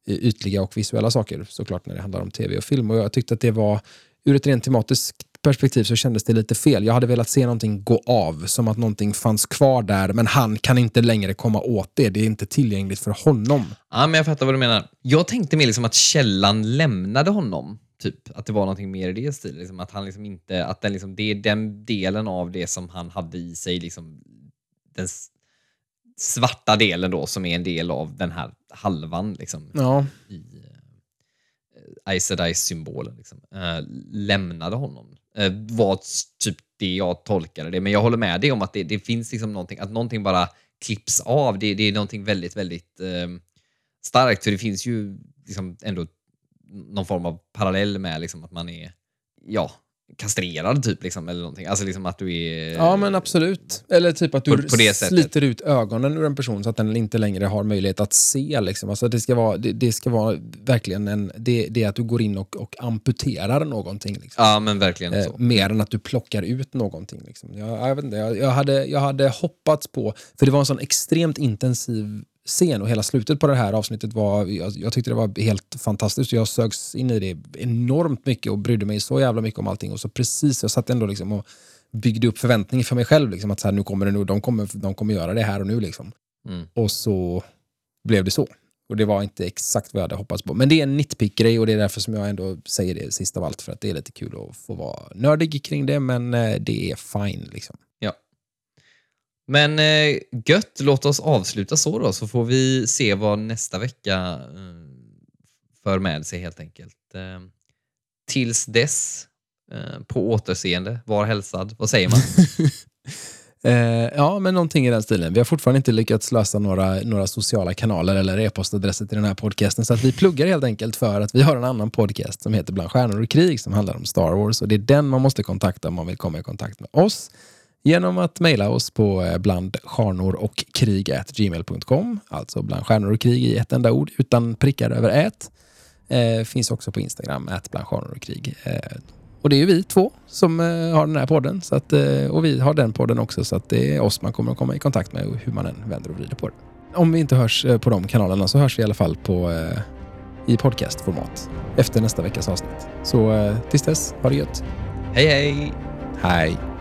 C: ytliga och visuella saker, såklart när det handlar om tv och film. Och jag tyckte att det var, ur ett rent tematiskt perspektiv så kändes det lite fel. Jag hade velat se någonting gå av, som att någonting fanns kvar där, men han kan inte längre komma åt det. Det är inte tillgängligt för honom.
B: ja, men jag fattar vad du menar. Jag tänkte mer liksom att källan lämnade honom. Typ att det var någonting mer i det stilen. Liksom att han liksom inte, att den liksom, det är den delen av det som han hade i sig, liksom, den svarta delen då, som är en del av den här halvan. Liksom,
C: Ja,
B: i, eh, Aes Sedai-symbolen liksom, eh, lämnade honom. Eh, var typ det jag tolkade det. Men jag håller med dig om att det, det finns liksom någonting, att någonting bara klipps av. Det, det är någonting väldigt, väldigt eh, starkt. För det finns ju liksom ändå någon form av parallell med liksom att man är, ja, kastrerad typ, liksom, eller någonting. Alltså liksom att du är...
C: Ja, men absolut. Eller typ att du
B: På- på
C: sliter ut ögonen ur en person så att den inte längre har möjlighet att se. Liksom. Alltså det, ska vara, det, det ska vara verkligen en... Det, det är att du går in och, och amputerar någonting. Liksom.
B: Ja, men verkligen
C: Eh, mer än att du plockar ut någonting. Liksom. Jag, jag, vet inte, jag, jag, hade, jag hade hoppats på... För det var en sån extremt intensiv scen och hela slutet på det här avsnittet var... Jag, jag tyckte det var helt fantastiskt. Jag sögs in i det enormt mycket och brydde mig så jävla mycket om allting. Och så precis, jag satt ändå liksom och byggde upp förväntningar för mig själv. Liksom, att så här, nu kommer det nu, de kommer, de kommer göra det här och nu. Liksom.
B: Mm.
C: Och så blev det så. Och det var inte exakt vad jag hade hoppats på. Men det är en nitpick-grej och det är därför som jag ändå säger det sist av allt. För att det är lite kul att få vara nördig kring det, men eh, det är fine liksom.
B: Men eh, gött, låt oss avsluta så då, så får vi se vad nästa vecka eh, för med sig helt enkelt. Eh, tills dess, eh, på återseende, var hälsad. Vad säger man?
C: Eh, ja, men någonting i den stilen. Vi har fortfarande inte lyckats lösa några, några sociala kanaler eller e-postadresser till den här podcasten. Så att vi pluggar helt enkelt för att vi har en annan podcast som heter Bland stjärnor och krig som handlar om Star Wars. Och det är den man måste kontakta om man vill komma i kontakt med oss. Genom att mejla oss på eh, blandstjärnor och krig gmail.com. Alltså bland stjärnor och krig i ett enda ord utan prickar över ät. Eh, finns också på Instagram, ät bland stjärnor och krig. Eh, och det är ju vi två som eh, har den här podden. Så att, eh, och vi har den podden också. Så att det är oss man kommer att komma i kontakt med hur man än vänder och vrider på det. Om vi inte hörs eh, på de kanalerna så hörs vi i alla fall på, i podcastformat efter nästa veckas avsnitt. Så tills dess, ha det gött.
B: hej hej!
C: Hej!